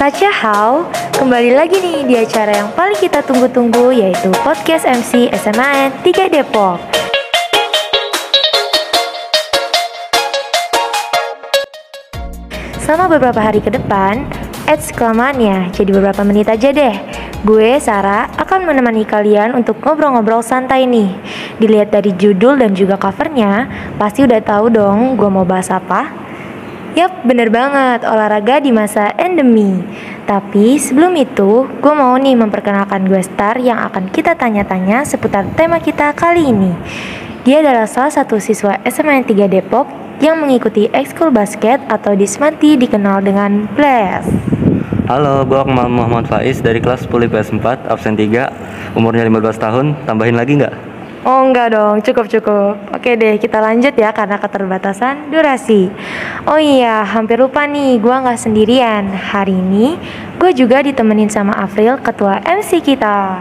How, kembali lagi nih di acara yang paling kita tunggu-tunggu yaitu Podcast MC SMAN 3 Depok. Selama beberapa hari ke depan, Eits kelamaan jadi beberapa menit aja deh. Gue, Sarah, akan menemani kalian untuk ngobrol-ngobrol santai nih. Dilihat dari judul dan juga covernya, pasti udah tahu dong gue mau bahas apa. Yap, bener banget, olahraga di masa endemi. Tapi sebelum itu, gue mau nih memperkenalkan gue Star yang akan kita tanya-tanya seputar tema kita kali ini. Dia adalah salah satu siswa SMA 3 Depok yang mengikuti ekskul basket atau di Semanti dikenal dengan Blast. Halo, gue Akmal Muhammad Faiz dari kelas 10 PS 4, absen 3, umurnya 15 tahun, tambahin lagi nggak? Oh enggak dong, cukup-cukup. Oke deh, kita lanjut ya karena keterbatasan durasi. Oh iya, hampir lupa nih, gue nggak sendirian. Hari ini, gue juga ditemenin sama April, ketua MC kita.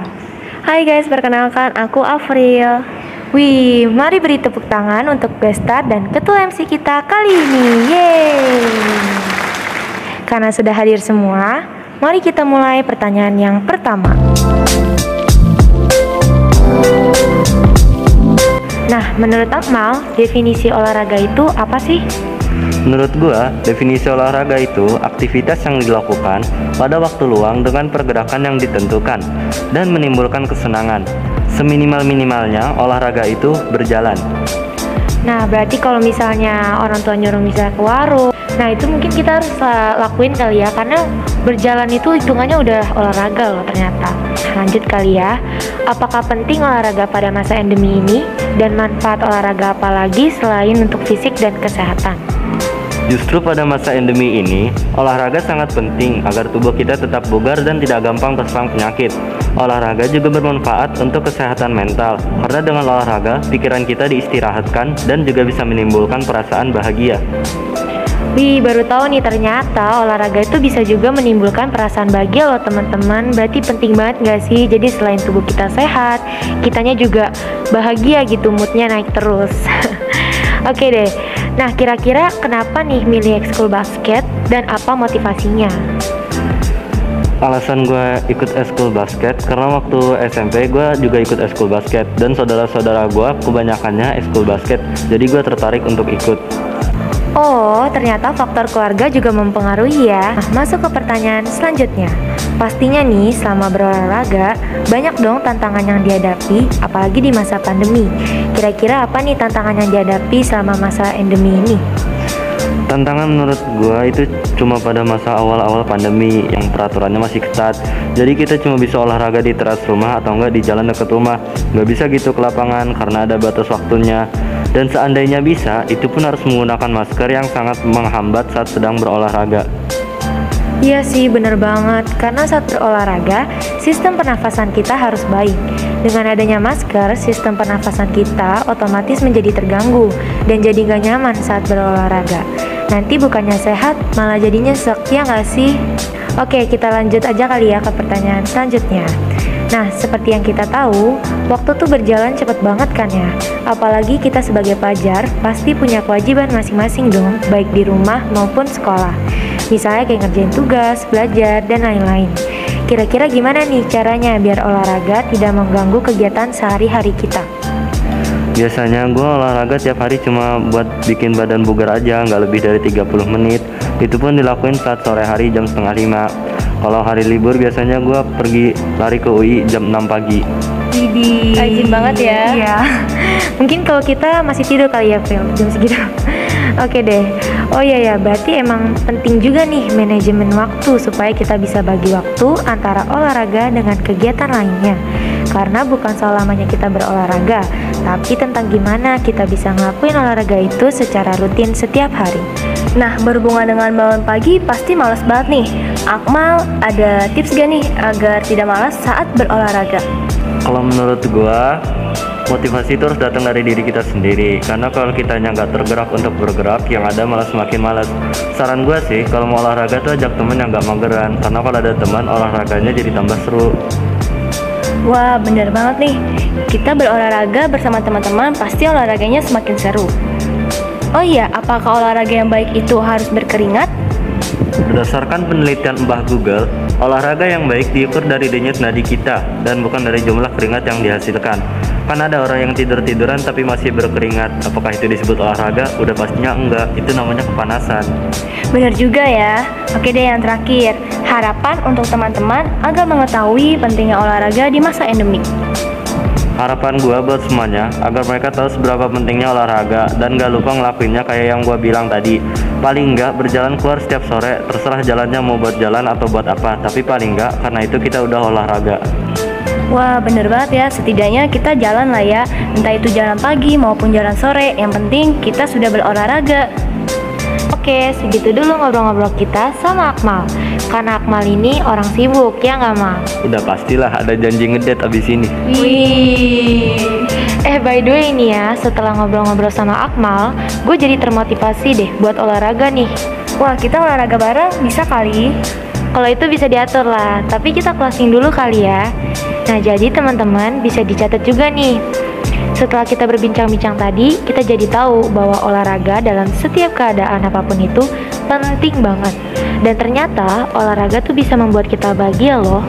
Hai guys, perkenalkan aku April. Wih, mari beri tepuk tangan untuk Bestar dan ketua MC kita kali ini. Yeay! Karena sudah hadir semua, mari kita mulai pertanyaan yang pertama. Nah, menurut Akmal, definisi olahraga itu apa sih? Menurut gua, definisi olahraga itu aktivitas yang dilakukan pada waktu luang dengan pergerakan yang ditentukan dan menimbulkan kesenangan. Seminimal-minimalnya olahraga itu berjalan. Nah, berarti kalau misalnya orang tua nyuruh misalnya ke warung, nah itu mungkin kita harus lakuin kali ya, karena berjalan itu hitungannya udah olahraga loh ternyata. Lanjut kali ya, apakah penting olahraga pada masa endemi ini dan manfaat olahraga apa lagi selain untuk fisik dan kesehatan? Justru pada masa endemi ini, olahraga sangat penting agar tubuh kita tetap bugar dan tidak gampang terserang penyakit. Olahraga juga bermanfaat untuk kesehatan mental, karena dengan olahraga, pikiran kita diistirahatkan dan juga bisa menimbulkan perasaan bahagia. Wih, baru tahu nih ternyata olahraga itu bisa juga menimbulkan perasaan bahagia loh teman-teman. Berarti penting banget gak sih? Jadi selain tubuh kita sehat, kitanya juga bahagia gitu, moodnya naik terus. Oke deh, nah kira-kira kenapa nih milih ekskul basket dan apa motivasinya? Alasan gue ikut eskul basket karena waktu SMP gue juga ikut eskul basket dan saudara-saudara gue kebanyakannya eskul basket jadi gue tertarik untuk ikut. Oh, ternyata faktor keluarga juga mempengaruhi ya. Nah, masuk ke pertanyaan selanjutnya. Pastinya nih, selama berolahraga, banyak dong tantangan yang dihadapi, apalagi di masa pandemi. Kira-kira apa nih tantangan yang dihadapi selama masa endemi ini? Tantangan menurut gua itu cuma pada masa awal-awal pandemi yang peraturannya masih ketat. Jadi kita cuma bisa olahraga di teras rumah atau enggak di jalan dekat rumah. Nggak bisa gitu ke lapangan karena ada batas waktunya. Dan seandainya bisa, itu pun harus menggunakan masker yang sangat menghambat saat sedang berolahraga. Iya sih, bener banget. Karena saat berolahraga, sistem pernafasan kita harus baik. Dengan adanya masker, sistem pernafasan kita otomatis menjadi terganggu dan jadi gak nyaman saat berolahraga. Nanti bukannya sehat, malah jadinya nyesek, ya gak sih? Oke, kita lanjut aja kali ya ke pertanyaan selanjutnya. Nah, seperti yang kita tahu, waktu tuh berjalan cepet banget kan ya. Apalagi kita sebagai pelajar pasti punya kewajiban masing-masing dong, baik di rumah maupun sekolah. Misalnya kayak ngerjain tugas, belajar, dan lain-lain. Kira-kira gimana nih caranya biar olahraga tidak mengganggu kegiatan sehari-hari kita? Biasanya gue olahraga tiap hari cuma buat bikin badan bugar aja, nggak lebih dari 30 menit. Itu pun dilakuin saat sore hari jam setengah lima. Kalau hari libur biasanya gue pergi lari ke UI jam 6 pagi. Didi. Rajin banget ya. Iya. Mungkin kalau kita masih tidur kali ya, Phil, jam segitu. Oke deh. Oh iya ya, berarti emang penting juga nih manajemen waktu supaya kita bisa bagi waktu antara olahraga dengan kegiatan lainnya. Karena bukan soal lamanya kita berolahraga, tapi tentang gimana kita bisa ngelakuin olahraga itu secara rutin setiap hari. Nah, berhubungan dengan bangun pagi pasti males banget nih. Akmal, ada tips gak nih agar tidak malas saat berolahraga? Kalau menurut gua, motivasi itu harus datang dari diri kita sendiri. Karena kalau kita nggak tergerak untuk bergerak, yang ada malah semakin malas. Saran gua sih, kalau mau olahraga tuh ajak temen yang nggak mageran. Karena kalau ada teman, olahraganya jadi tambah seru. Wah, bener banget nih. Kita berolahraga bersama teman-teman, pasti olahraganya semakin seru. Oh iya, apakah olahraga yang baik itu harus berkeringat? Berdasarkan penelitian Mbah Google, olahraga yang baik diukur dari denyut nadi kita dan bukan dari jumlah keringat yang dihasilkan. Kan ada orang yang tidur-tiduran tapi masih berkeringat. Apakah itu disebut olahraga? Udah pastinya enggak. Itu namanya kepanasan. Benar juga ya. Oke deh yang terakhir, harapan untuk teman-teman agar mengetahui pentingnya olahraga di masa endemik. Harapan gua buat semuanya agar mereka tahu seberapa pentingnya olahraga dan gak lupa ngelakuinnya kayak yang gua bilang tadi. Paling enggak berjalan keluar setiap sore, terserah jalannya mau buat jalan atau buat apa, tapi paling enggak karena itu kita udah olahraga. Wah bener banget ya, setidaknya kita jalan lah ya Entah itu jalan pagi maupun jalan sore Yang penting kita sudah berolahraga Oke, segitu dulu ngobrol-ngobrol kita sama Akmal. Karena Akmal ini orang sibuk, ya nggak Mal? Udah pastilah ada janji ngedet abis ini. Wih Eh by the way nih ya, setelah ngobrol-ngobrol sama Akmal, gue jadi termotivasi deh buat olahraga nih. Wah kita olahraga bareng bisa kali Kalau itu bisa diatur lah, tapi kita closing dulu kali ya. Nah, jadi teman-teman bisa dicatat juga nih. Setelah kita berbincang-bincang tadi, kita jadi tahu bahwa olahraga dalam setiap keadaan apa pun itu penting banget. Dan ternyata olahraga tuh bisa membuat kita bahagia loh.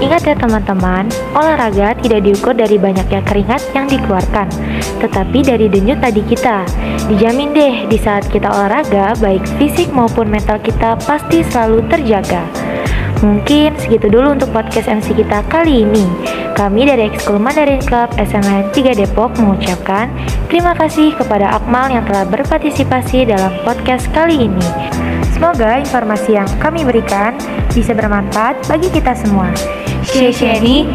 Ingat ya teman-teman, olahraga tidak diukur dari banyaknya keringat yang dikeluarkan, tetapi dari denyut tadi kita. Dijamin deh, di saat kita olahraga, baik fisik maupun mental kita pasti selalu terjaga. Mungkin segitu dulu untuk podcast MC kita kali ini. Kami dari Ekskul Mandarin Club SMN 3 Depok mengucapkan terima kasih kepada Akmal yang telah berpartisipasi dalam podcast kali ini. Semoga informasi yang kami berikan bisa bermanfaat bagi kita semua. Xie xie ni,